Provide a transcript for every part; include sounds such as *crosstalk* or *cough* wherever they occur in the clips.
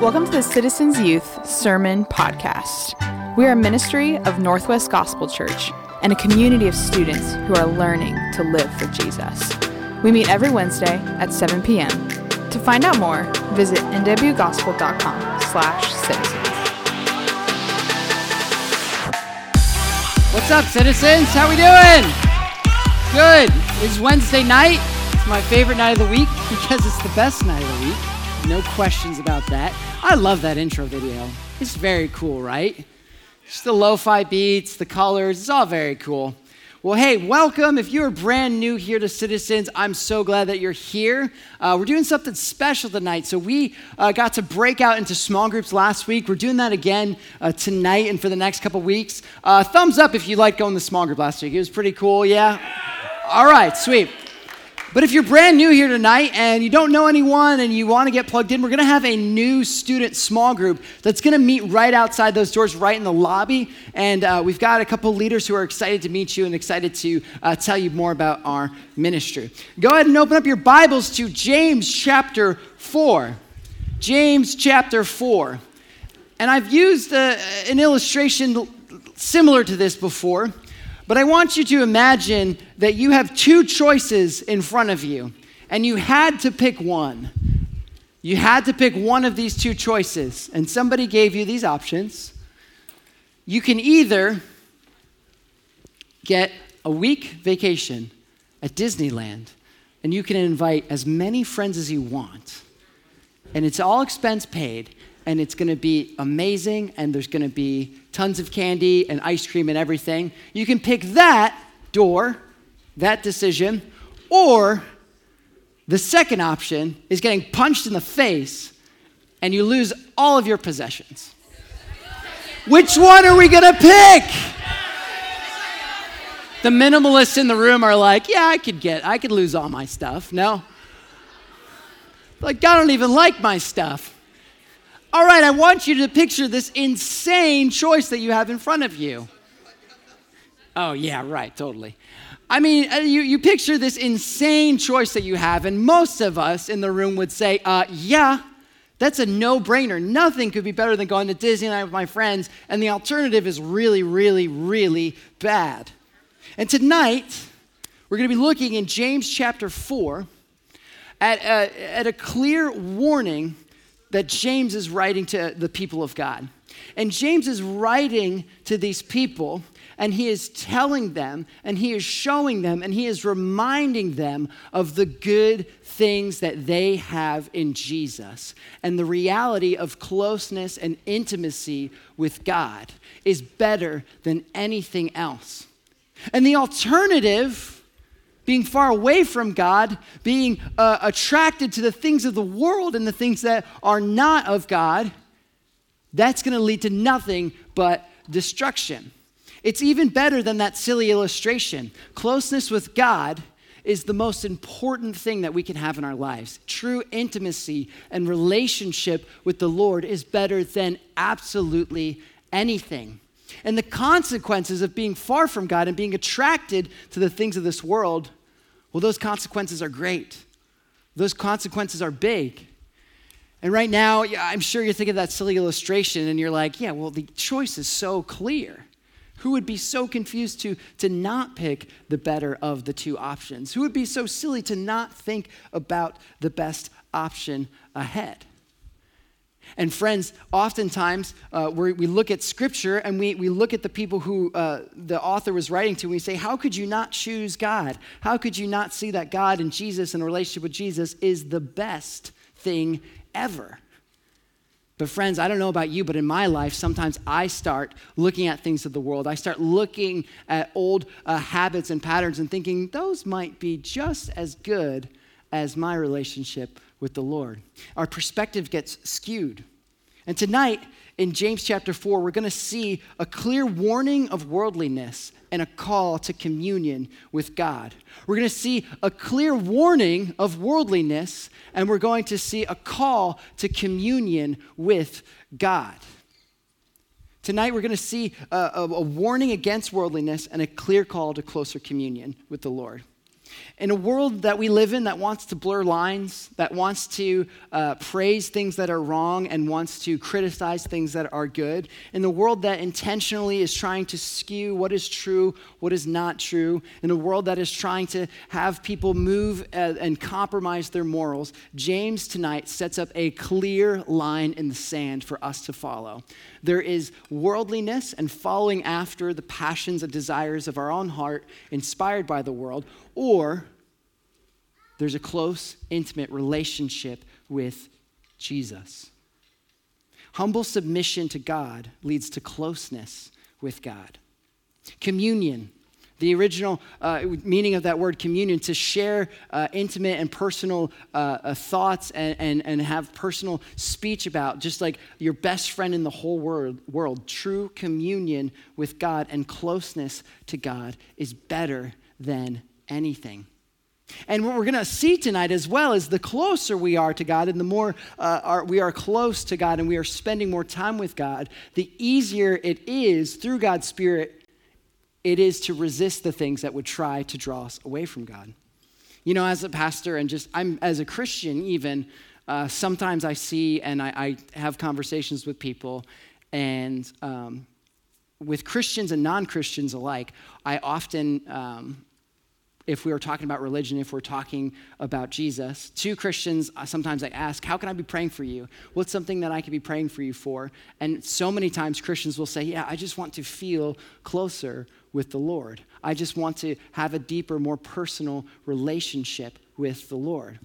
Welcome to the Citizens Youth Sermon Podcast. We are a ministry of Northwest Gospel Church and a community of students who are learning to live for Jesus. We meet every Wednesday at 7 p.m. To find out more, visit nwgospel.com slash citizens. What's up, citizens? How we doing? Good. It's Wednesday night. It's my favorite night of the week *laughs* because it's the best night of the week. No questions about that. I love that intro video. It's very cool, right? Just the lo-fi beats, the colors, it's all very cool. Well, hey, welcome. If you're brand new here to Citizens, I'm so glad that you're here. Uh, we're doing something special tonight. So, we uh, got to break out into small groups last week. We're doing that again uh, tonight and for the next couple weeks. Uh, thumbs up if you liked going to small group last week. It was pretty cool, yeah? All right, sweet. But if you're brand new here tonight and you don't know anyone and you want to get plugged in, we're going to have a new student small group that's going to meet right outside those doors, right in the lobby. And uh, we've got a couple leaders who are excited to meet you and excited to uh, tell you more about our ministry. Go ahead and open up your Bibles to James chapter 4. James chapter 4. And I've used uh, an illustration similar to this before. But I want you to imagine that you have two choices in front of you, and you had to pick one. You had to pick one of these two choices, and somebody gave you these options. You can either get a week vacation at Disneyland, and you can invite as many friends as you want, and it's all expense paid, and it's going to be amazing, and there's going to be tons of candy and ice cream and everything. You can pick that door, that decision, or the second option is getting punched in the face and you lose all of your possessions. Which one are we going to pick? The minimalists in the room are like, yeah, I could get, I could lose all my stuff. No. Like, I don't even like my stuff. All right, I want you to picture this insane choice that you have in front of you. Oh, yeah, right, totally. I mean, uh, you, you picture this insane choice that you have, and most of us in the room would say, uh, yeah, that's a no brainer. Nothing could be better than going to Disneyland with my friends, and the alternative is really, really, really bad. And tonight, we're going to be looking in James chapter 4 at a, at a clear warning that James is writing to the people of God. And James is writing to these people, and he is telling them, and he is showing them, and he is reminding them of the good things that they have in Jesus. And the reality of closeness and intimacy with God is better than anything else. And the alternative being far away from God, being uh, attracted to the things of the world and the things that are not of God, that's going to lead to nothing but destruction. It's even better than that silly illustration. Closeness with God is the most important thing that we can have in our lives. True intimacy and relationship with the Lord is better than absolutely anything. And the consequences of being far from God and being attracted to the things of this world well, those consequences are great. Those consequences are big. And right now, I'm sure you're thinking of that silly illustration and you're like, yeah, well, the choice is so clear. Who would be so confused to, to not pick the better of the two options? Who would be so silly to not think about the best option ahead? And friends, oftentimes uh, we look at scripture and we, we look at the people who uh, the author was writing to, and we say, How could you not choose God? How could you not see that God and Jesus and a relationship with Jesus is the best thing ever? But, friends, I don't know about you, but in my life, sometimes I start looking at things of the world. I start looking at old uh, habits and patterns and thinking those might be just as good as my relationship with the Lord. Our perspective gets skewed. And tonight, in James chapter 4, we're going to see a clear warning of worldliness and a call to communion with God. We're going to see a clear warning of worldliness, and we're going to see a call to communion with God. Tonight, we're going to see a, a, a warning against worldliness and a clear call to closer communion with the Lord. In a world that we live in that wants to blur lines, that wants to uh, praise things that are wrong and wants to criticize things that are good, in a world that intentionally is trying to skew what is true, what is not true, in a world that is trying to have people move uh, and compromise their morals, James tonight sets up a clear line in the sand for us to follow. There is worldliness and following after the passions and desires of our own heart, inspired by the world, or there's a close, intimate relationship with Jesus. Humble submission to God leads to closeness with God. Communion, the original uh, meaning of that word communion, to share uh, intimate and personal uh, uh thoughts and, and, and have personal speech about, just like your best friend in the whole world, world. True communion with God and closeness to God is better than anything. And what we're going to see tonight as well is the closer we are to God and the more uh, are, we are close to God and we are spending more time with God, the easier it is through God's Spirit it is to resist the things that would try to draw us away from God. You know, as a pastor and just I'm as a Christian even, uh, sometimes I see and I, I, have conversations with people and um, with Christians and non Christians alike, I often um, if we were talking about religion, if we're talking about Jesus. To Christians, uh, sometimes I ask, How can I be praying for you? What's something that I can be praying for you for? And so many times Christians will say, Yeah, I just want to feel closer with the Lord. I just want to have a deeper, more personal relationship with the Lord.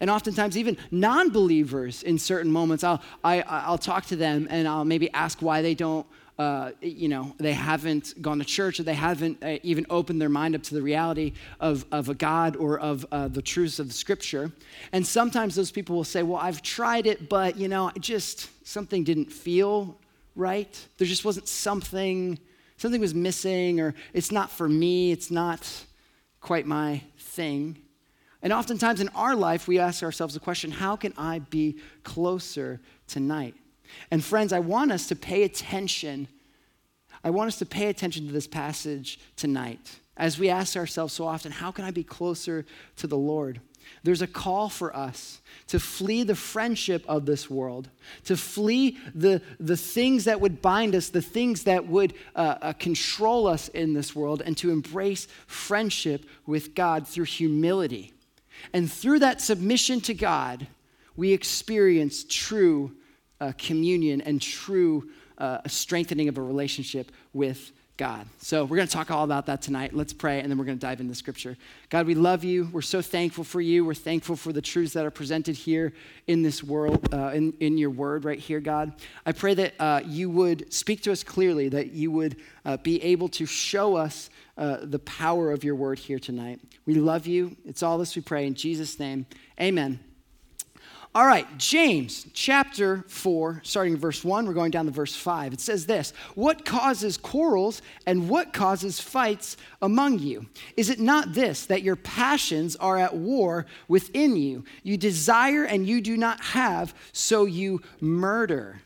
And oftentimes, even non believers in certain moments, I'll, I, will i will talk to them and I'll maybe ask why they don't uh, you know, they haven't gone to church or they haven't uh, even opened their mind up to the reality of, of a God or of uh, the truths of the scripture. And sometimes those people will say, Well, I've tried it, but, you know, just something didn't feel right. There just wasn't something, something was missing, or it's not for me, it's not quite my thing. And oftentimes in our life, we ask ourselves the question how can I be closer tonight? And friends, I want us to pay attention. I want us to pay attention to this passage tonight as we ask ourselves so often, how can I be closer to the Lord? There's a call for us to flee the friendship of this world, to flee the, the things that would bind us, the things that would uh, uh, control us in this world, and to embrace friendship with God through humility. And through that submission to God, we experience true uh, communion and true uh, strengthening of a relationship with God. So we're going to talk all about that tonight. Let's pray, and then we're going to dive into Scripture. God, we love you. We're so thankful for you. We're thankful for the truths that are presented here in this world, uh, in, in your word right here, God. I pray that uh, you would speak to us clearly, that you would uh, be able to show us uh, the power of your word here tonight. We love you. It's all this we pray in Jesus' name. Amen. All right, James chapter 4, starting in verse 1, we're going down to verse 5. It says this What causes quarrels and what causes fights among you? Is it not this, that your passions are at war within you? You desire and you do not have, so you murder.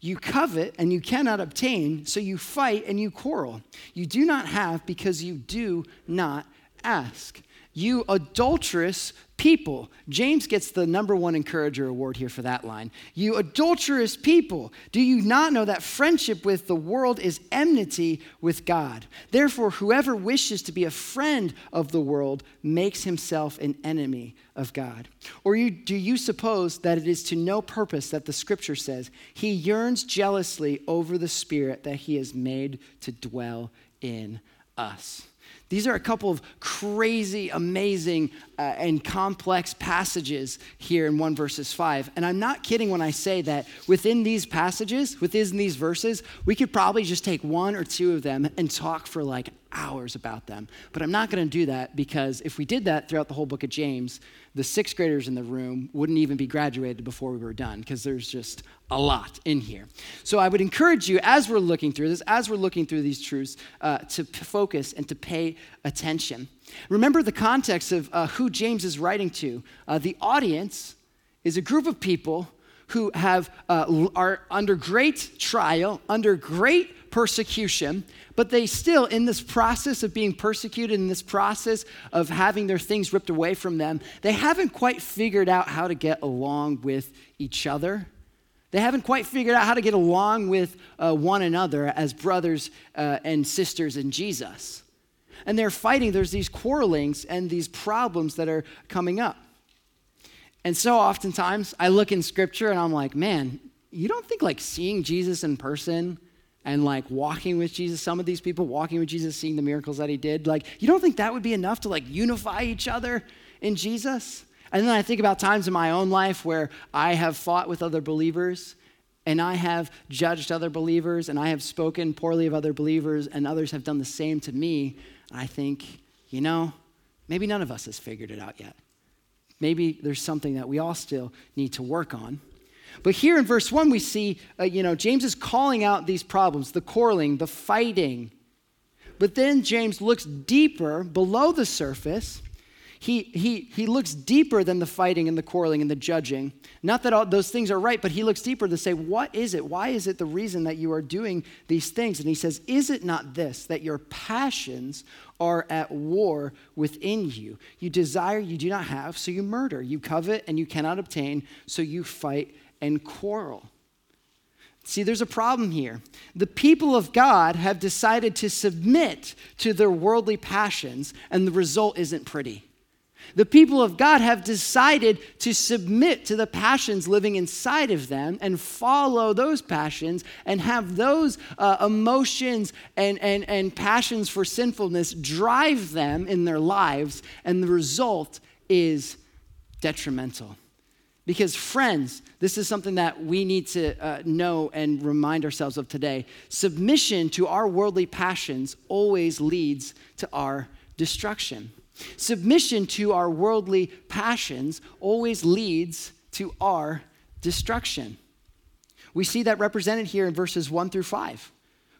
You covet and you cannot obtain, so you fight and you quarrel. You do not have because you do not ask. You adulterous people. James gets the number one encourager award here for that line. You adulterous people, do you not know that friendship with the world is enmity with God? Therefore, whoever wishes to be a friend of the world makes himself an enemy of God. Or you, do you suppose that it is to no purpose that the scripture says, He yearns jealously over the spirit that He has made to dwell in us? These are a couple of crazy, amazing, uh, and complex passages here in 1 verses 5. And I'm not kidding when I say that within these passages, within these verses, we could probably just take one or two of them and talk for like hours about them. But I'm not going to do that because if we did that throughout the whole book of James, the sixth graders in the room wouldn't even be graduated before we were done because there's just a lot in here. So I would encourage you, as we're looking through this, as we're looking through these truths, uh, to p- focus and to pay attention. Remember the context of uh, who James is writing to. Uh, the audience is a group of people who have, uh, are under great trial, under great persecution, but they still, in this process of being persecuted, in this process of having their things ripped away from them, they haven't quite figured out how to get along with each other. They haven't quite figured out how to get along with uh, one another as brothers uh, and sisters in Jesus. And they're fighting, there's these quarrelings and these problems that are coming up. And so oftentimes I look in scripture and I'm like, man, you don't think like seeing Jesus in person and like walking with Jesus, some of these people walking with Jesus, seeing the miracles that he did, like, you don't think that would be enough to like unify each other in Jesus? And then I think about times in my own life where I have fought with other believers and I have judged other believers and I have spoken poorly of other believers and others have done the same to me. And I think, you know, maybe none of us has figured it out yet. Maybe there's something that we all still need to work on. But here in verse 1, we see, uh, you know, James is calling out these problems the quarreling, the fighting. But then James looks deeper below the surface. He, he, he looks deeper than the fighting and the quarreling and the judging. Not that all those things are right, but he looks deeper to say, What is it? Why is it the reason that you are doing these things? And he says, Is it not this, that your passions are at war within you? You desire, you do not have, so you murder. You covet, and you cannot obtain, so you fight and quarrel. See, there's a problem here. The people of God have decided to submit to their worldly passions, and the result isn't pretty. The people of God have decided to submit to the passions living inside of them and follow those passions and have those uh, emotions and, and, and passions for sinfulness drive them in their lives, and the result is detrimental. Because, friends, this is something that we need to uh, know and remind ourselves of today. Submission to our worldly passions always leads to our destruction. Submission to our worldly passions always leads to our destruction. We see that represented here in verses 1 through 5.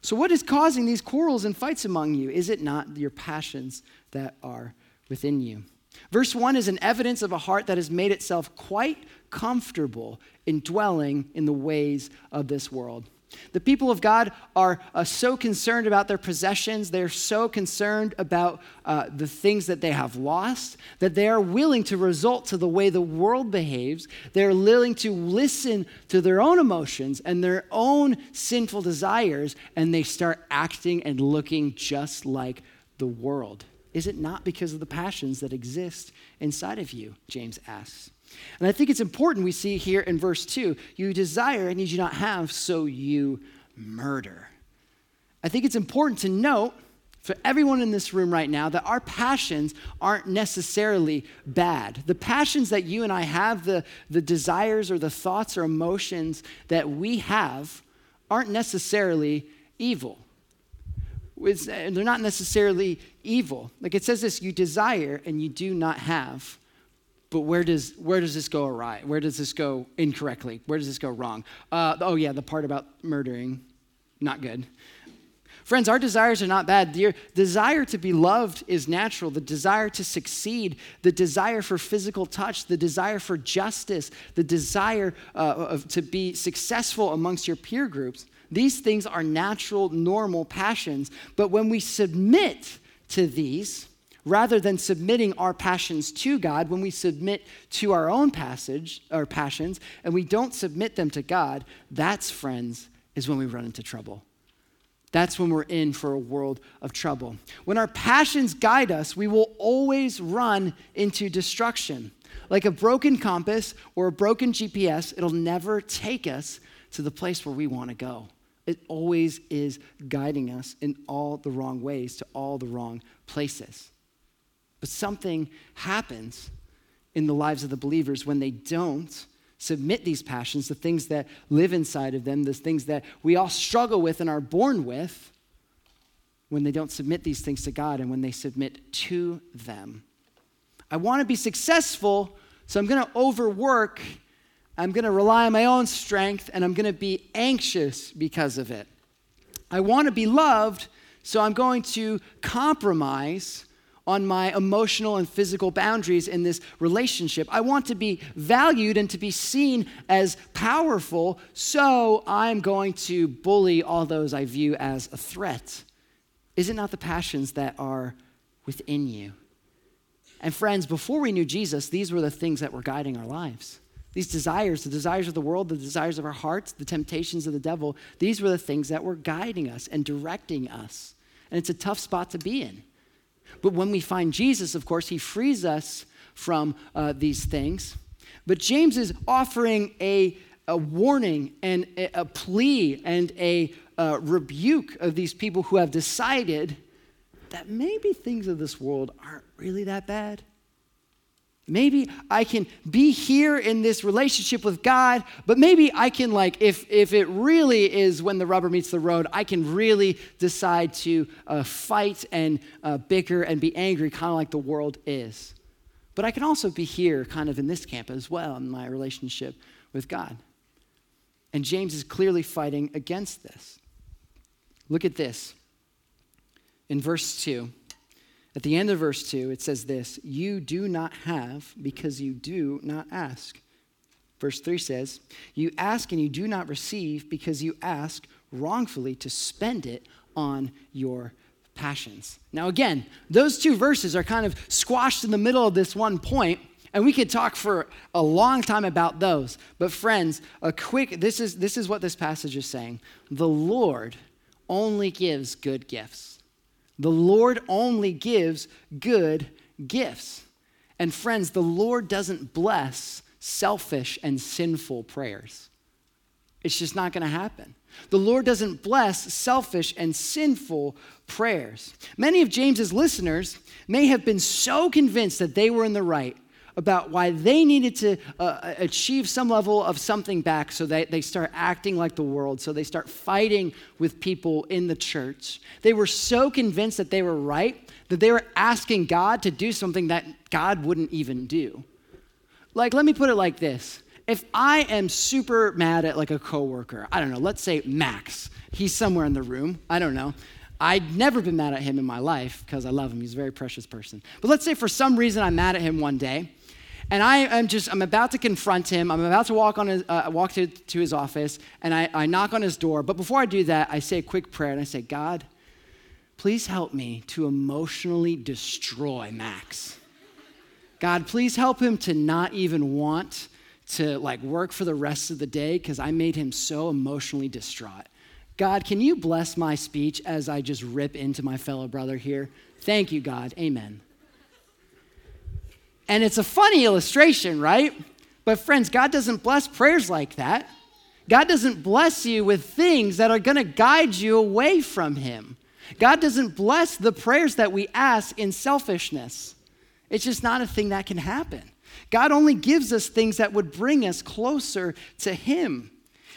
So, what is causing these quarrels and fights among you? Is it not your passions that are within you? Verse 1 is an evidence of a heart that has made itself quite comfortable in dwelling in the ways of this world. The people of God are uh, so concerned about their possessions, they're so concerned about uh, the things that they have lost, that they are willing to result to the way the world behaves. They're willing to listen to their own emotions and their own sinful desires, and they start acting and looking just like the world. Is it not because of the passions that exist inside of you? James asks. And I think it's important we see here in verse 2 you desire and you do not have, so you murder. I think it's important to note for everyone in this room right now that our passions aren't necessarily bad. The passions that you and I have, the, the desires or the thoughts or emotions that we have, aren't necessarily evil they're not necessarily evil. Like it says this you desire and you do not have. But where does, where does this go awry? Where does this go incorrectly? Where does this go wrong? Uh, oh, yeah, the part about murdering, not good. Friends, our desires are not bad. The desire to be loved is natural. The desire to succeed, the desire for physical touch, the desire for justice, the desire uh, of, to be successful amongst your peer groups these things are natural, normal passions. But when we submit to these, rather than submitting our passions to God, when we submit to our own passage or passions and we don't submit them to God, that's, friends, is when we run into trouble. That's when we're in for a world of trouble. When our passions guide us, we will always run into destruction. Like a broken compass or a broken GPS, it'll never take us to the place where we want to go. It always is guiding us in all the wrong ways to all the wrong places. But something happens in the lives of the believers when they don't submit these passions, the things that live inside of them, the things that we all struggle with and are born with, when they don't submit these things to God and when they submit to them. I want to be successful, so I'm going to overwork I'm going to rely on my own strength and I'm going to be anxious because of it. I want to be loved, so I'm going to compromise on my emotional and physical boundaries in this relationship. I want to be valued and to be seen as powerful, so I'm going to bully all those I view as a threat. Is it not the passions that are within you? And friends, before we knew Jesus, these were the things that were guiding our lives. These desires, the desires of the world, the desires of our hearts, the temptations of the devil, these were the things that were guiding us and directing us. And it's a tough spot to be in. But when we find Jesus, of course, he frees us from uh, these things. But James is offering a, a warning and a, a plea and a, a rebuke of these people who have decided that maybe things of this world aren't really that bad. Maybe I can be here in this relationship with God, but maybe I can, like, if, if it really is when the rubber meets the road, I can really decide to uh, fight and uh, bicker and be angry, kind of like the world is. But I can also be here, kind of in this camp as well, in my relationship with God. And James is clearly fighting against this. Look at this. In verse 2, at the end of verse 2, it says this You do not have because you do not ask. Verse 3 says, You ask and you do not receive because you ask wrongfully to spend it on your passions. Now, again, those two verses are kind of squashed in the middle of this one point, and we could talk for a long time about those. But, friends, a quick this is, this is what this passage is saying the Lord only gives good gifts. The Lord only gives good gifts. And friends, the Lord doesn't bless selfish and sinful prayers. It's just not going to happen. The Lord doesn't bless selfish and sinful prayers. Many of James's listeners may have been so convinced that they were in the right about why they needed to uh, achieve some level of something back so that they start acting like the world, so they start fighting with people in the church. They were so convinced that they were right that they were asking God to do something that God wouldn't even do. Like, let me put it like this. If I am super mad at like a coworker, I don't know, let's say Max, he's somewhere in the room, I don't know. I'd never been mad at him in my life because I love him. He's a very precious person. But let's say for some reason I'm mad at him one day and I am just, I'm about to confront him. I'm about to walk, on his, uh, walk to, to his office, and I, I knock on his door. But before I do that, I say a quick prayer, and I say, God, please help me to emotionally destroy Max. God, please help him to not even want to like work for the rest of the day because I made him so emotionally distraught. God, can you bless my speech as I just rip into my fellow brother here? Thank you, God. Amen. And it's a funny illustration, right? But friends, God doesn't bless prayers like that. God doesn't bless you with things that are going to guide you away from Him. God doesn't bless the prayers that we ask in selfishness. It's just not a thing that can happen. God only gives us things that would bring us closer to Him.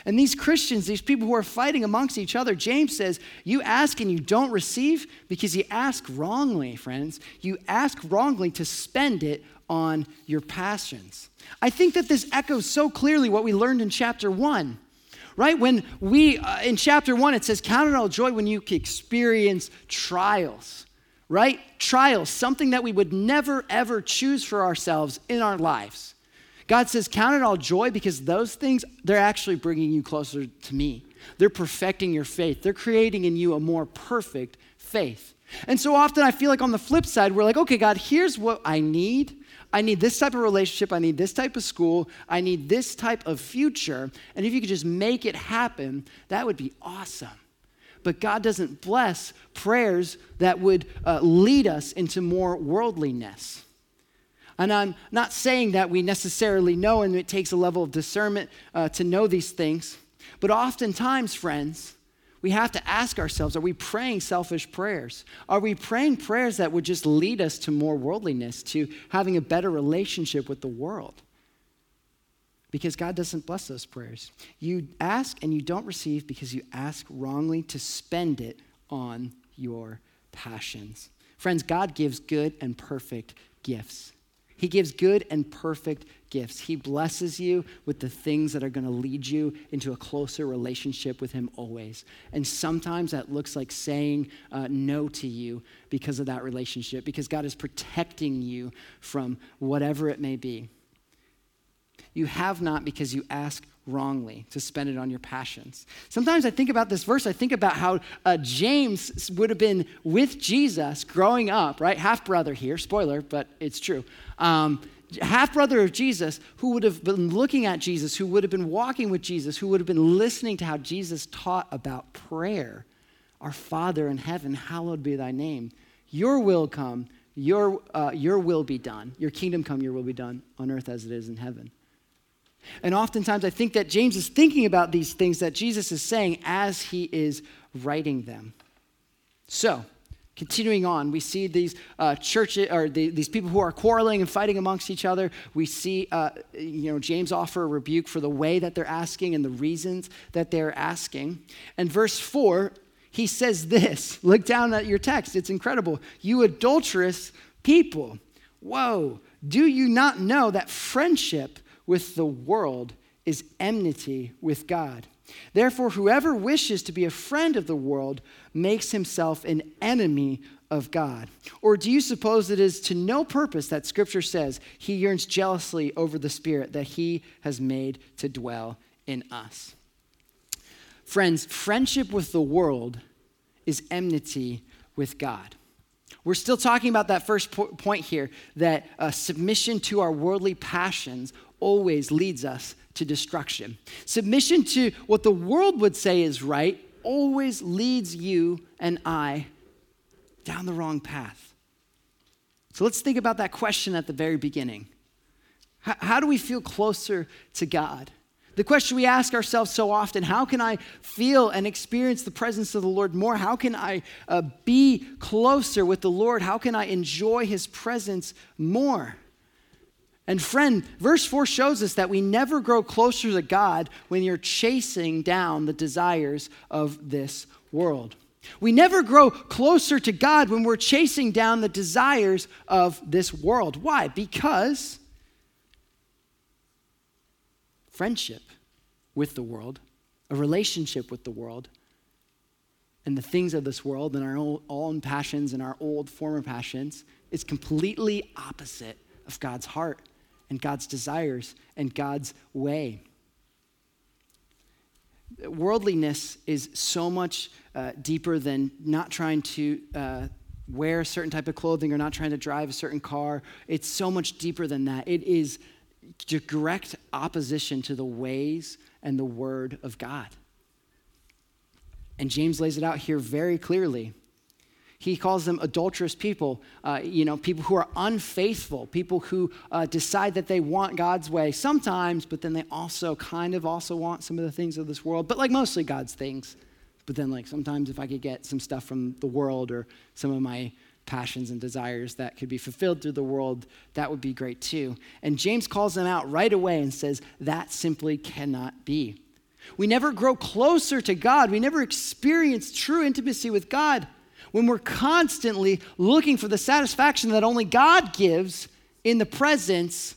And these Christians, these people who are fighting amongst each other, James says, You ask and you don't receive because you ask wrongly, friends. You ask wrongly to spend it on your passions. I think that this echoes so clearly what we learned in chapter one, right? When we, uh, in chapter one, it says, Count it all joy when you experience trials, right? Trials, something that we would never, ever choose for ourselves in our lives. God says, Count it all joy because those things, they're actually bringing you closer to me. They're perfecting your faith, they're creating in you a more perfect faith. And so often I feel like on the flip side, we're like, okay, God, here's what I need. I need this type of relationship. I need this type of school. I need this type of future. And if you could just make it happen, that would be awesome. But God doesn't bless prayers that would uh, lead us into more worldliness. And I'm not saying that we necessarily know, and it takes a level of discernment uh, to know these things. But oftentimes, friends, we have to ask ourselves are we praying selfish prayers? Are we praying prayers that would just lead us to more worldliness, to having a better relationship with the world? Because God doesn't bless those prayers. You ask and you don't receive because you ask wrongly to spend it on your passions. Friends, God gives good and perfect gifts. He gives good and perfect gifts. He blesses you with the things that are going to lead you into a closer relationship with Him always. And sometimes that looks like saying uh, no to you because of that relationship, because God is protecting you from whatever it may be. You have not because you ask wrongly to spend it on your passions. Sometimes I think about this verse, I think about how uh, James would have been with Jesus growing up, right? Half brother here, spoiler, but it's true. Um, half brother of Jesus who would have been looking at Jesus, who would have been walking with Jesus, who would have been listening to how Jesus taught about prayer. Our Father in heaven, hallowed be thy name. Your will come, your, uh, your will be done. Your kingdom come, your will be done on earth as it is in heaven. And oftentimes I think that James is thinking about these things that Jesus is saying as he is writing them. So, continuing on, we see these uh, churches or the, these people who are quarreling and fighting amongst each other. We see, uh, you know, James offer a rebuke for the way that they're asking and the reasons that they're asking. And verse four, he says this. *laughs* Look down at your text; it's incredible. You adulterous people! Whoa! Do you not know that friendship? With the world is enmity with God. Therefore, whoever wishes to be a friend of the world makes himself an enemy of God. Or do you suppose it is to no purpose that Scripture says he yearns jealously over the Spirit that he has made to dwell in us? Friends, friendship with the world is enmity with God. We're still talking about that first po- point here that uh, submission to our worldly passions always leads us to destruction. Submission to what the world would say is right always leads you and I down the wrong path. So let's think about that question at the very beginning. How, how do we feel closer to God? The question we ask ourselves so often how can I feel and experience the presence of the Lord more? How can I uh, be closer with the Lord? How can I enjoy his presence more? And friend, verse 4 shows us that we never grow closer to God when you're chasing down the desires of this world. We never grow closer to God when we're chasing down the desires of this world. Why? Because friendship with the world, a relationship with the world, and the things of this world and our own passions and our old former passions is completely opposite of God's heart and God's desires and God's way. Worldliness is so much uh, deeper than not trying to uh, wear a certain type of clothing or not trying to drive a certain car. It's so much deeper than that. It is direct opposition to the ways and the word of God. And James lays it out here very clearly. He calls them adulterous people, uh, you know, people who are unfaithful, people who uh, decide that they want God's way sometimes, but then they also kind of also want some of the things of this world, but like mostly God's things. But then, like, sometimes if I could get some stuff from the world or some of my passions and desires that could be fulfilled through the world, that would be great too. And James calls them out right away and says, that simply cannot be. We never grow closer to God. We never experience true intimacy with God when we're constantly looking for the satisfaction that only God gives in the presence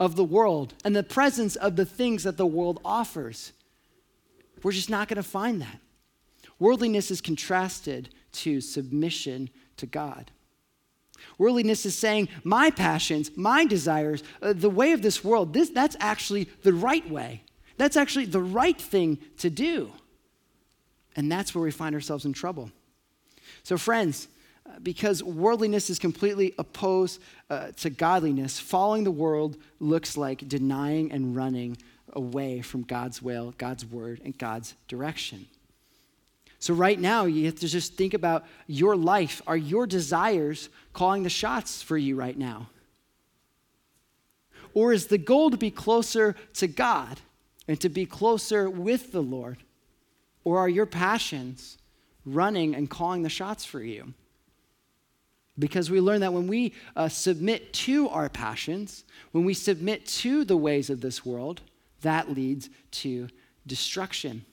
of the world and the presence of the things that the world offers. We're just not going to find that. Worldliness is contrasted to submission to God. Worldliness is saying, my passions, my desires, uh, the way of this world, this, that's actually the right way. That's actually the right thing to do. And that's where we find ourselves in trouble. So, friends, uh, because worldliness is completely opposed uh, to godliness, following the world looks like denying and running away from God's will, God's word, and God's direction. So, right now, you have to just think about your life. Are your desires calling the shots for you right now? Or is the goal to be closer to God and to be closer with the Lord? Or are your passions running and calling the shots for you. Because we learn that when we uh, submit to our passions, when we submit to the ways of this world, that leads to destruction.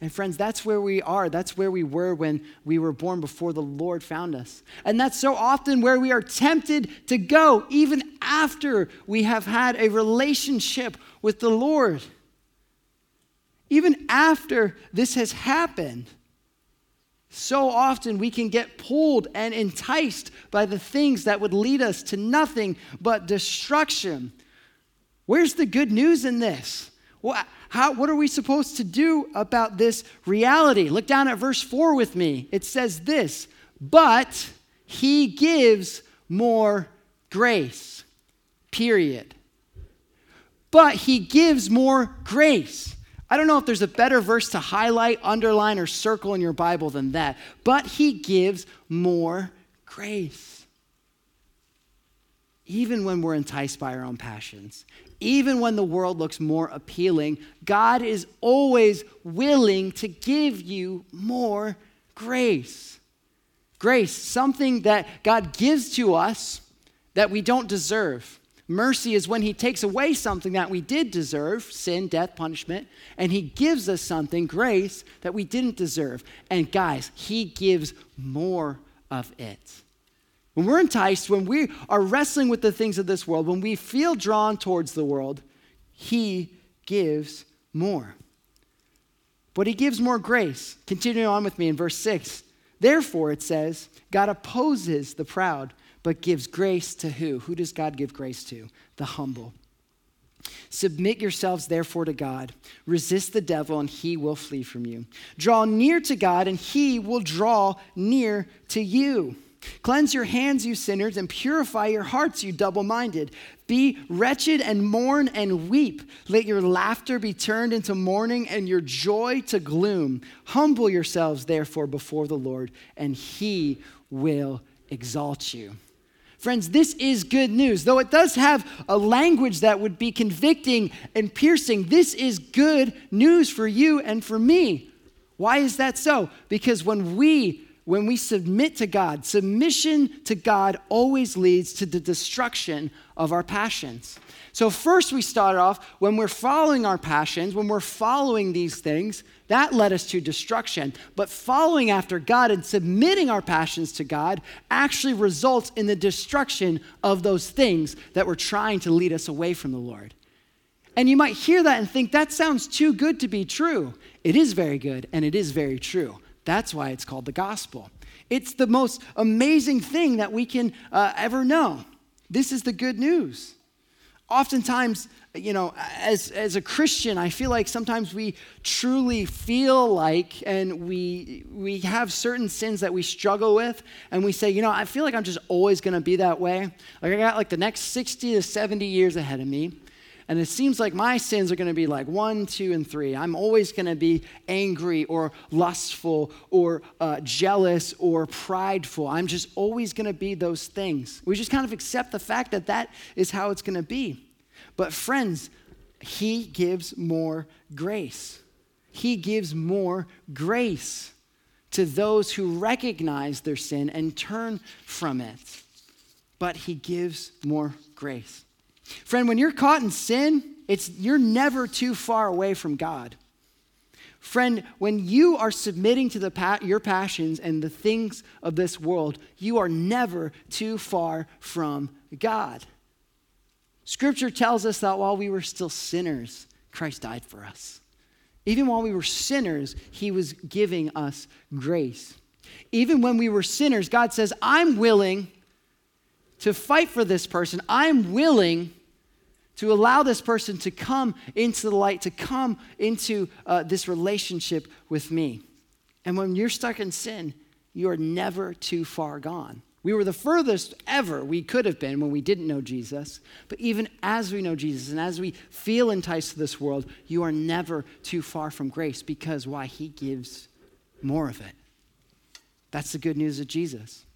And friends, that's where we are. That's where we were when we were born before the Lord found us. And that's so often where we are tempted to go, even after we have had a relationship with the Lord. Even after this has happened, so often we can get pulled and enticed by the things that would lead us to nothing but destruction. Where's the good news in this? How, what are we supposed to do about this reality? Look down at verse 4 with me. It says this, but he gives more grace, period. But he gives more grace. I don't know if there's a better verse to highlight, underline, or circle in your Bible than that. But he gives more grace. Even when we're enticed by our own passions, even when the world looks more appealing, God is always willing to give you more grace. Grace, something that God gives to us that we don't deserve. Mercy is when He takes away something that we did deserve sin, death, punishment and He gives us something, grace, that we didn't deserve. And guys, He gives more of it. When we're enticed, when we are wrestling with the things of this world, when we feel drawn towards the world, He gives more. But He gives more grace. Continuing on with me in verse 6. Therefore, it says, God opposes the proud, but gives grace to who? Who does God give grace to? The humble. Submit yourselves, therefore, to God. Resist the devil, and he will flee from you. Draw near to God, and he will draw near to you. Cleanse your hands, you sinners, and purify your hearts, you double minded. Be wretched and mourn and weep. Let your laughter be turned into mourning and your joy to gloom. Humble yourselves, therefore, before the Lord, and he will exalt you. Friends, this is good news. Though it does have a language that would be convicting and piercing, this is good news for you and for me. Why is that so? Because when we when we submit to God, submission to God always leads to the destruction of our passions. So, first, we start off when we're following our passions, when we're following these things, that led us to destruction. But following after God and submitting our passions to God actually results in the destruction of those things that were trying to lead us away from the Lord. And you might hear that and think that sounds too good to be true. It is very good and it is very true. That's why it's called the gospel. It's the most amazing thing that we can uh, ever know. This is the good news. Oftentimes, you know, as, as a Christian, I feel like sometimes we truly feel like, and we, we have certain sins that we struggle with, and we say, you know, I feel like I'm just always gonna be that way. Like, I got like the next 60 to 70 years ahead of me. And it seems like my sins are going to be like one, two, and three. I'm always going to be angry or lustful or uh, jealous or prideful. I'm just always going to be those things. We just kind of accept the fact that that is how it's going to be. But, friends, He gives more grace. He gives more grace to those who recognize their sin and turn from it. But He gives more grace. Friend, when you're caught in sin, it's, you're never too far away from God. Friend, when you are submitting to the, your passions and the things of this world, you are never too far from God. Scripture tells us that while we were still sinners, Christ died for us. Even while we were sinners, he was giving us grace. Even when we were sinners, God says, I'm willing to fight for this person. I'm willing to allow this person to come into the light, to come into uh, this relationship with me. And when you're stuck in sin, you are never too far gone. We were the furthest ever we could have been when we didn't know Jesus. But even as we know Jesus and as we feel enticed to this world, you are never too far from grace because why? He gives more of it. That's the good news of Jesus.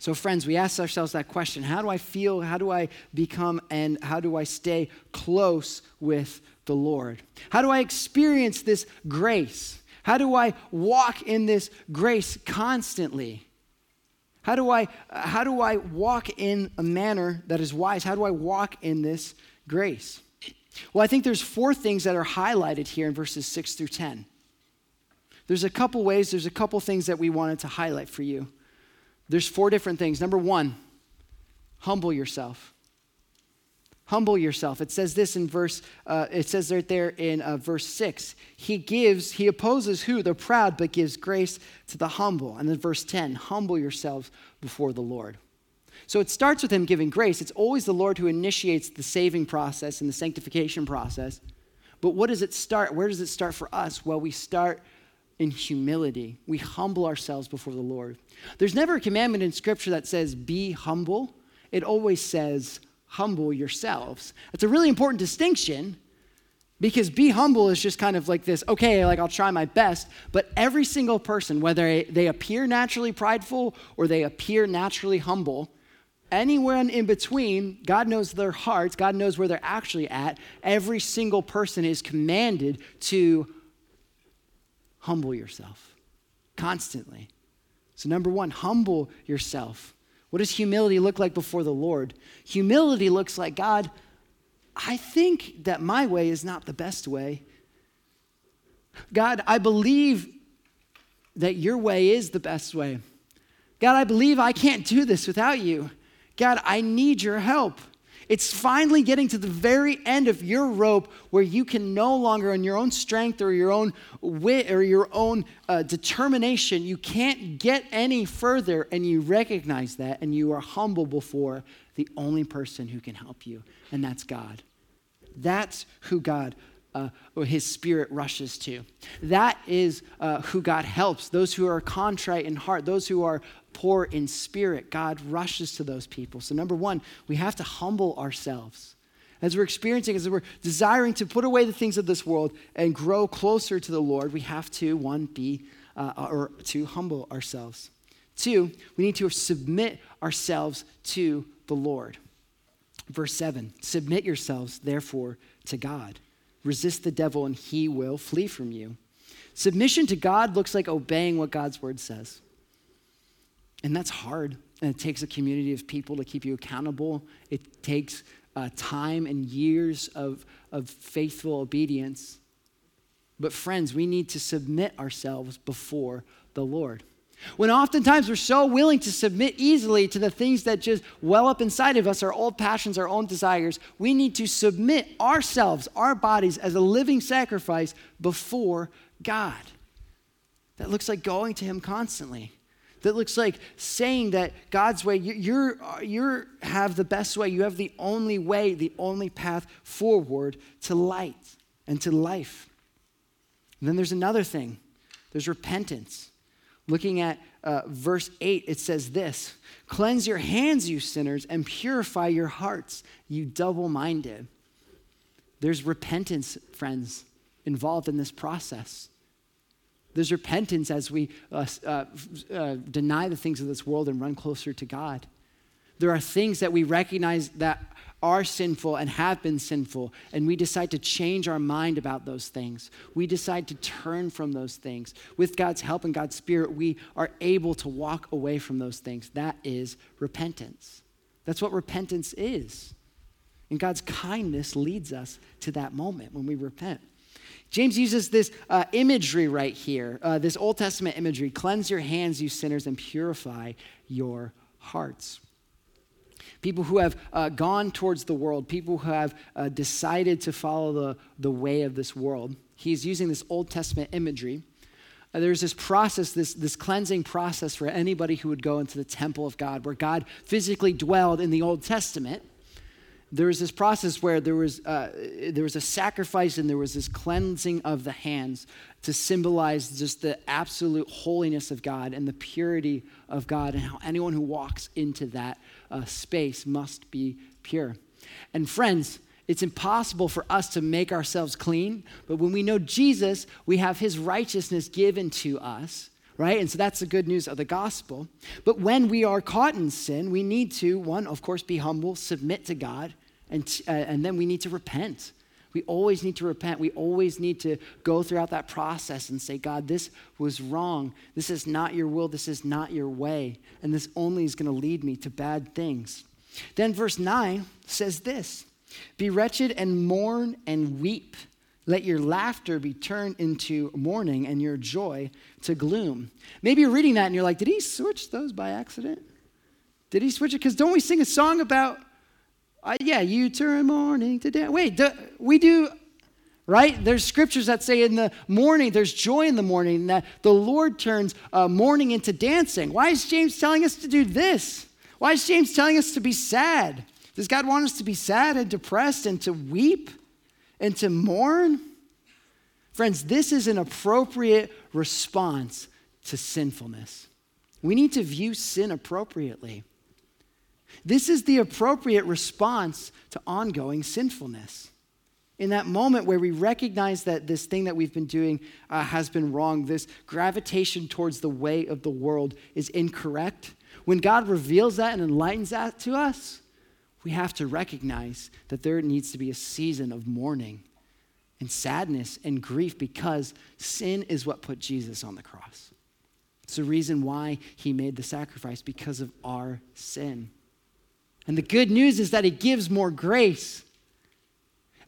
So, friends, we ask ourselves that question how do I feel? How do I become? And how do I stay close with the Lord? How do I experience this grace? How do I walk in this grace constantly? How do I, how do I walk in a manner that is wise? How do I walk in this grace? Well, I think there's four things that are highlighted here in verses 6 through 10. there's a couple ways, there's a couple things that we wanted to highlight for you. There's four different things. Number one, humble yourself. Humble yourself. It says this in verse, uh, it says right there in uh, verse six. He gives, he opposes who? The proud, but gives grace to the humble. And then verse 10, humble yourselves before the Lord. So it starts with him giving grace. It's always the Lord who initiates the saving process and the sanctification process. But what does it start? Where does it start for us? Well, we start in humility. We humble ourselves before the Lord. There's never a commandment in Scripture that says, be humble. It always says, humble yourselves. It's a really important distinction because be humble is just kind of like this, okay, like I'll try my best. But every single person, whether they appear naturally prideful or they appear naturally humble, anywhere in between, God knows their hearts, God knows where they're actually at. Every single person is commanded to humble yourself constantly. So, number one, humble yourself. What does humility look like before the Lord? Humility looks like God, I think that my way is not the best way. God, I believe that your way is the best way. God, I believe I can't do this without you. God, I need your help. It's finally getting to the very end of your rope where you can no longer, on your own strength or your own wit or your own uh, determination, you can't get any further. And you recognize that and you are humble before the only person who can help you, and that's God. That's who God uh, his spirit rushes to. That is uh, who God helps. Those who are contrite in heart, those who are poor in spirit, God rushes to those people. So, number one, we have to humble ourselves. As we're experiencing, as we're desiring to put away the things of this world and grow closer to the Lord, we have to, one, be, uh, or to humble ourselves. Two, we need to submit ourselves to the Lord. Verse 7 Submit yourselves, therefore, to God. Resist the devil, and he will flee from you. Submission to God looks like obeying what God's word says. And that's hard. And it takes a community of people to keep you accountable. It takes uh, time and years of, of faithful obedience. But, friends, we need to submit ourselves before the Lord. When oftentimes we're so willing to submit easily to the things that just well up inside of us, our old passions, our own desires, we need to submit ourselves, our bodies, as a living sacrifice before God. That looks like going to Him constantly. That looks like saying that God's way, you you have the best way, you have the only way, the only path forward to light and to life. And then there's another thing there's repentance. Looking at uh, verse 8, it says this Cleanse your hands, you sinners, and purify your hearts, you double minded. There's repentance, friends, involved in this process. There's repentance as we uh, uh, uh, deny the things of this world and run closer to God. There are things that we recognize that are sinful and have been sinful, and we decide to change our mind about those things. We decide to turn from those things. With God's help and God's Spirit, we are able to walk away from those things. That is repentance. That's what repentance is. And God's kindness leads us to that moment when we repent. James uses this uh, imagery right here, uh, this Old Testament imagery cleanse your hands, you sinners, and purify your hearts. People who have uh, gone towards the world, people who have uh, decided to follow the, the way of this world. He's using this Old Testament imagery. Uh, there's this process, this, this cleansing process for anybody who would go into the temple of God, where God physically dwelled in the Old Testament there was this process where there was, uh, there was a sacrifice and there was this cleansing of the hands to symbolize just the absolute holiness of God and the purity of God, and how anyone who walks into that uh, space must be pure. And friends, it's impossible for us to make ourselves clean, but when we know Jesus, we have his righteousness given to us right? And so that's the good news of the gospel. But when we are caught in sin, we need to, one, of course, be humble, submit to God, and, uh, and then we need to repent. We always need to repent. We always need to go throughout that process and say, God, this was wrong. This is not your will. This is not your way. And this only is going to lead me to bad things. Then verse 9 says this Be wretched and mourn and weep. Let your laughter be turned into mourning and your joy to gloom. Maybe you're reading that and you're like, did he switch those by accident? Did he switch it? Because don't we sing a song about, uh, yeah, you turn mourning to dance? Wait, do, we do, right? There's scriptures that say in the morning, there's joy in the morning, that the Lord turns uh, mourning into dancing. Why is James telling us to do this? Why is James telling us to be sad? Does God want us to be sad and depressed and to weep and to mourn? Friends, this is an appropriate response to sinfulness. We need to view sin appropriately. This is the appropriate response to ongoing sinfulness. In that moment where we recognize that this thing that we've been doing uh, has been wrong, this gravitation towards the way of the world is incorrect, when God reveals that and enlightens that to us, we have to recognize that there needs to be a season of mourning and sadness and grief because sin is what put Jesus on the cross. It's the reason why he made the sacrifice because of our sin. And the good news is that he gives more grace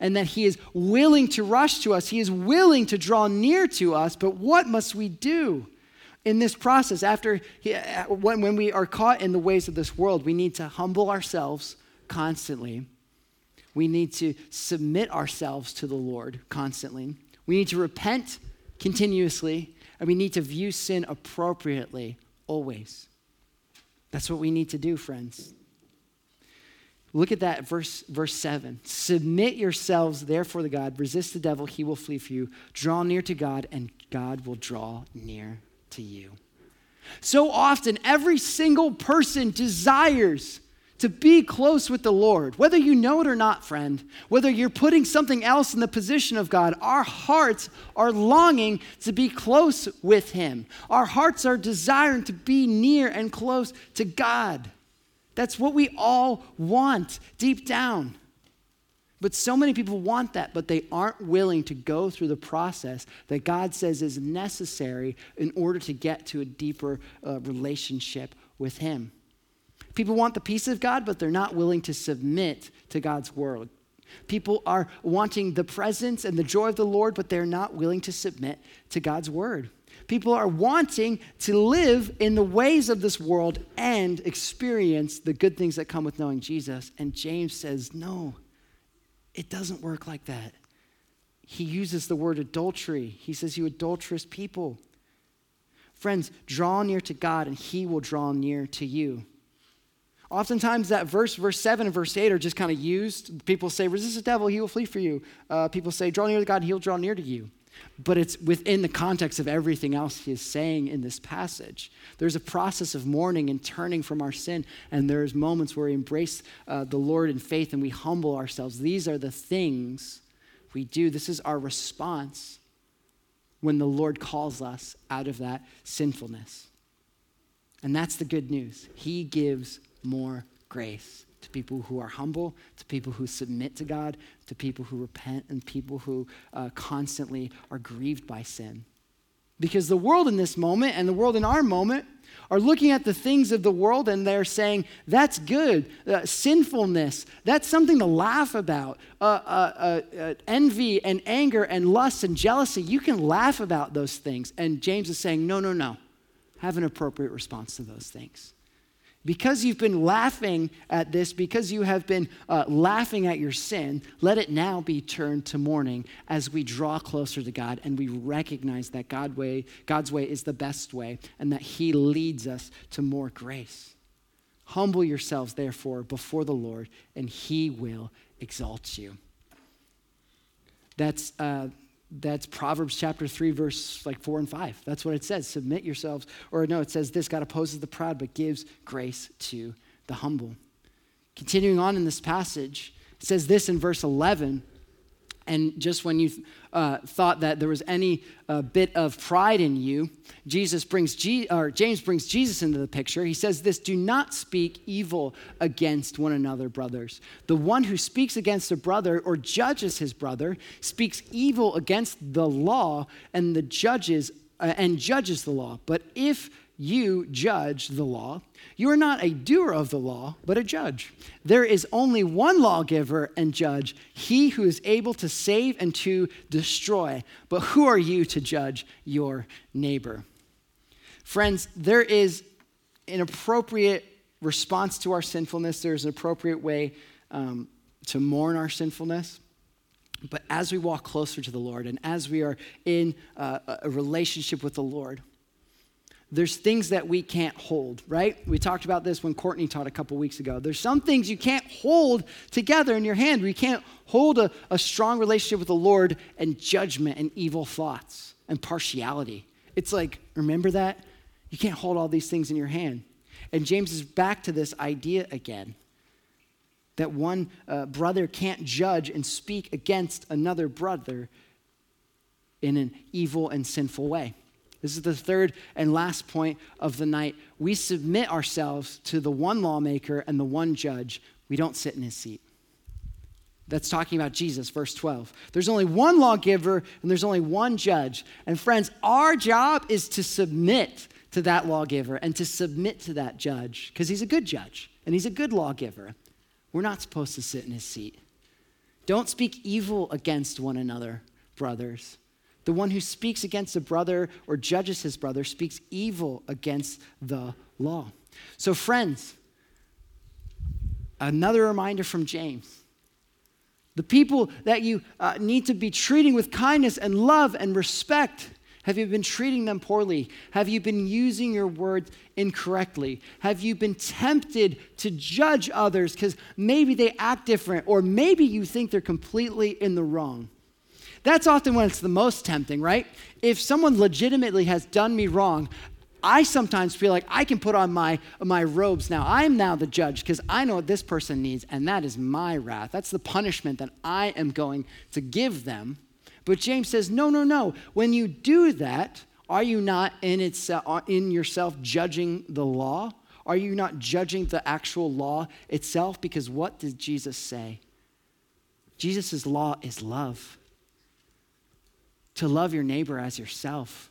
and that he is willing to rush to us. He is willing to draw near to us. But what must we do in this process? After he, uh, when, when we are caught in the ways of this world, we need to humble ourselves constantly. We need to submit ourselves to the Lord constantly. We need to repent continuously, and we need to view sin appropriately always. That's what we need to do, friends. Look at that verse, verse 7. Submit yourselves, therefore, to God. Resist the devil, he will flee for you. Draw near to God, and God will draw near to you. So often, every single person desires to be close with the Lord. Whether you know it or not, friend, whether you're putting something else in the position of God, our hearts are longing to be close with Him. Our hearts are desiring to be near and close to God. That's what we all want deep down. But so many people want that, but they aren't willing to go through the process that God says is necessary in order to get to a deeper uh, relationship with Him. People want the peace of God, but they're not willing to submit to God's word. People are wanting the presence and the joy of the Lord, but they're not willing to submit to God's word. People are wanting to live in the ways of this world and experience the good things that come with knowing Jesus. And James says, no, it doesn't work like that. He uses the word adultery. He says, You adulterous people. Friends, draw near to God and he will draw near to you. Oftentimes, that verse, verse 7 and verse 8, are just kind of used. People say, Resist the devil, he will flee for you. Uh, people say, Draw near to God, he'll draw near to you but it's within the context of everything else he is saying in this passage. There's a process of mourning and turning from our sin, and there's moments where we embrace uh, the Lord in faith and we humble ourselves. These are the things we do. This is our response when the Lord calls us out of that sinfulness. And that's the good news. He gives more grace to people who are humble, to people who submit to God, to people who repent, and people who uh, constantly are grieved by sin. Because the world in this moment and the world in our moment are looking at the things of the world and they're saying, that's good. Uh, sinfulness, that's something to laugh about. Uh, uh, uh, uh envy and anger and lust and jealousy, you can laugh about those things. And James is saying, no, no, no. Have an appropriate response to those things. Because you've been laughing at this, because you have been uh, laughing at your sin, let it now be turned to mourning as we draw closer to God and we recognize that God way, God's way is the best way and that He leads us to more grace. Humble yourselves, therefore, before the Lord, and He will exalt you. That's uh, that's Proverbs chapter 3, verse like 4 and 5. That's what it says. Submit yourselves. Or no, it says this God opposes the proud, but gives grace to the humble. Continuing on in this passage, it says this in verse 11 and just when you uh, thought that there was any uh, bit of pride in you, Jesus brings Je- or James brings Jesus into the picture. He says this: "Do not speak evil against one another, brothers. The one who speaks against a brother or judges his brother speaks evil against the law and the judges uh, and judges the law. But if you judge the law. You are not a doer of the law, but a judge. There is only one lawgiver and judge, he who is able to save and to destroy. But who are you to judge your neighbor? Friends, there is an appropriate response to our sinfulness, there's an appropriate way um, to mourn our sinfulness. But as we walk closer to the Lord and as we are in uh, a relationship with the Lord, there's things that we can't hold, right? We talked about this when Courtney taught a couple weeks ago. There's some things you can't hold together in your hand. You can't hold a, a strong relationship with the Lord and judgment and evil thoughts and partiality. It's like, remember that? You can't hold all these things in your hand. And James is back to this idea again that one uh, brother can't judge and speak against another brother in an evil and sinful way. This is the third and last point of the night. We submit ourselves to the one lawmaker and the one judge. We don't sit in his seat. That's talking about Jesus, verse 12. There's only one lawgiver and there's only one judge. And friends, our job is to submit to that lawgiver and to submit to that judge because he's a good judge and he's a good lawgiver. We're not supposed to sit in his seat. Don't speak evil against one another, brothers. The one who speaks against a brother or judges his brother speaks evil against the law. So, friends, another reminder from James. The people that you uh, need to be treating with kindness and love and respect have you been treating them poorly? Have you been using your words incorrectly? Have you been tempted to judge others because maybe they act different or maybe you think they're completely in the wrong? That's often when it's the most tempting, right? If someone legitimately has done me wrong, I sometimes feel like I can put on my, my robes now. I am now the judge because I know what this person needs, and that is my wrath. That's the punishment that I am going to give them. But James says, no, no, no. When you do that, are you not in, itself, uh, in yourself judging the law? Are you not judging the actual law itself? Because what did Jesus say? Jesus' law is love. To love your neighbor as yourself.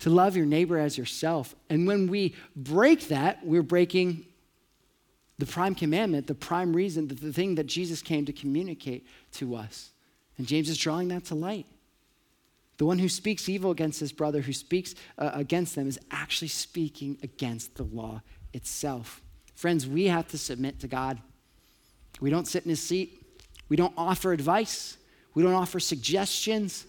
To love your neighbor as yourself. And when we break that, we're breaking the prime commandment, the prime reason, the thing that Jesus came to communicate to us. And James is drawing that to light. The one who speaks evil against his brother, who speaks uh, against them, is actually speaking against the law itself. Friends, we have to submit to God. We don't sit in his seat, we don't offer advice, we don't offer suggestions.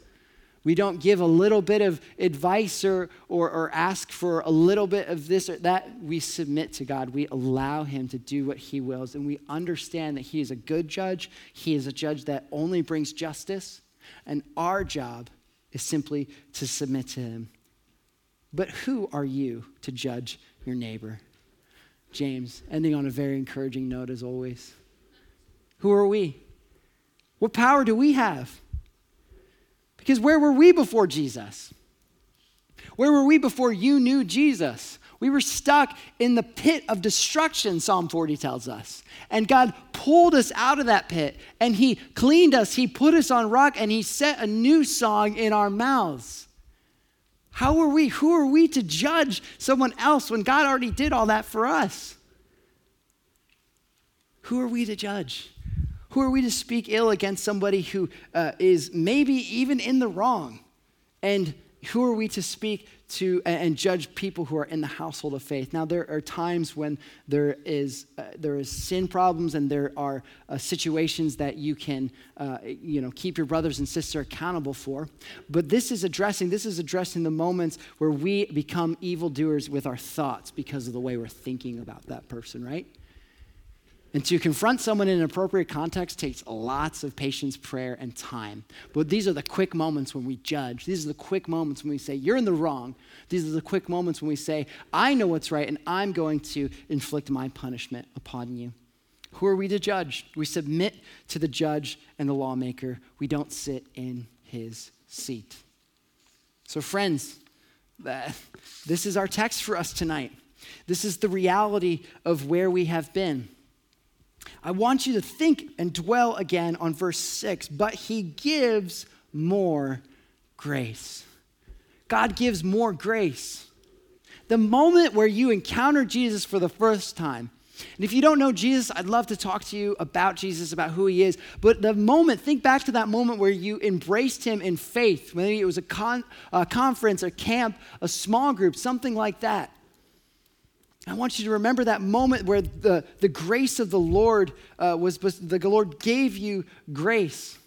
We don't give a little bit of advice or, or, or, ask for a little bit of this or that. We submit to God. We allow Him to do what He wills. And we understand that He is a good judge. He is a judge that only brings justice. And our job is simply to submit to Him. But who are you to judge your neighbor? James, ending on a very encouraging note as always. Who are we? What power do we have? Because where were we before Jesus? Where were we before you knew Jesus? We were stuck in the pit of destruction, Psalm 40 tells us. And God pulled us out of that pit and He cleaned us. He put us on rock and He set a new song in our mouths. How are we? Who are we to judge someone else when God already did all that for us? Who are we to judge? Who are we to speak ill against somebody who uh, is maybe even in the wrong? And who are we to speak to and judge people who are in the household of faith? Now, there are times when there is, uh, there is sin problems and there are uh, situations that you can uh, you know, keep your brothers and sisters accountable for. But this is addressing, this is addressing the moments where we become evildoers with our thoughts because of the way we're thinking about that person, right? And to confront someone in an appropriate context takes lots of patience, prayer, and time. But these are the quick moments when we judge. These are the quick moments when we say, You're in the wrong. These are the quick moments when we say, I know what's right, and I'm going to inflict my punishment upon you. Who are we to judge? We submit to the judge and the lawmaker. We don't sit in his seat. So, friends, uh, this is our text for us tonight. This is the reality of where we have been. I want you to think and dwell again on verse 6. But he gives more grace. God gives more grace. the moment where you encounter Jesus for the first time. And if you don't know Jesus, I'd love to talk to you about Jesus, about who he is. But the moment, think back to that moment where you embraced him in faith. Maybe it was a, con, a conference, a camp, a small group, something like that. I want you to remember that moment where the, the grace of the Lord uh, was, the Lord gave you grace.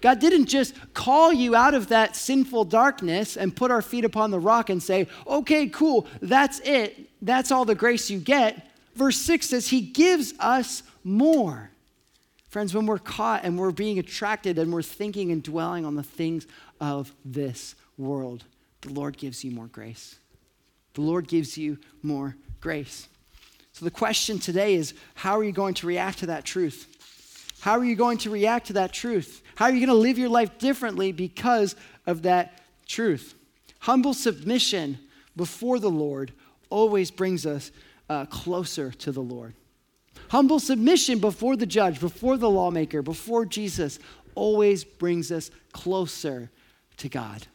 God didn't just call you out of that sinful darkness and put our feet upon the rock and say, okay, cool, that's it. That's all the grace you get. Verse 6 says, He gives us more. Friends, when we're caught and we're being attracted and we're thinking and dwelling on the things of this world, the Lord gives you more grace. The Lord gives you more grace. So the question today is how are you going to react to that truth? How are you going to react to that truth? How are you going to live your life differently because of that truth? Humble submission before the Lord always brings us uh, closer to the Lord. Humble submission before the judge, before the lawmaker, before Jesus always brings us closer to God.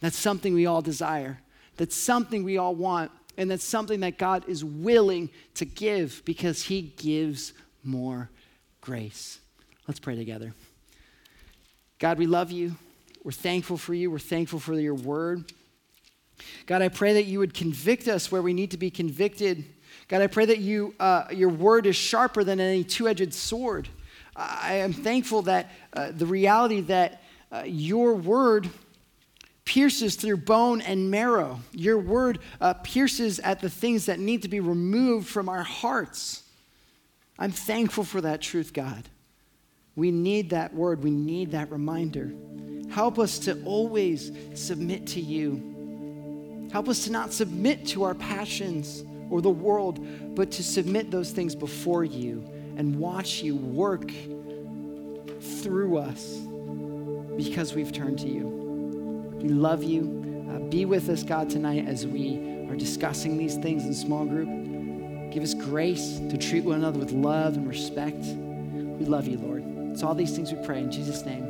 That's something we all desire. That's something we all want. And that's something that God is willing to give because He gives more grace. Let's pray together. God, we love you. We're thankful for you. We're thankful for your word. God, I pray that you would convict us where we need to be convicted. God, I pray that you, uh, your word is sharper than any two edged sword. I am thankful that uh, the reality that uh, your word pierces through bone and marrow. Your word uh, pierces at the things that need to be removed from our hearts. I'm thankful for that truth, God. We need that word, we need that reminder. Help us to always submit to you. Help us to not submit to our passions or the world, but to submit those things before you and watch you work through us because we've turned to you. We love you. Uh, be with us, God, tonight as we are discussing these things in small group. Give us grace to treat one another with love and respect. We love you, Lord. It's all these things we pray in Jesus' name.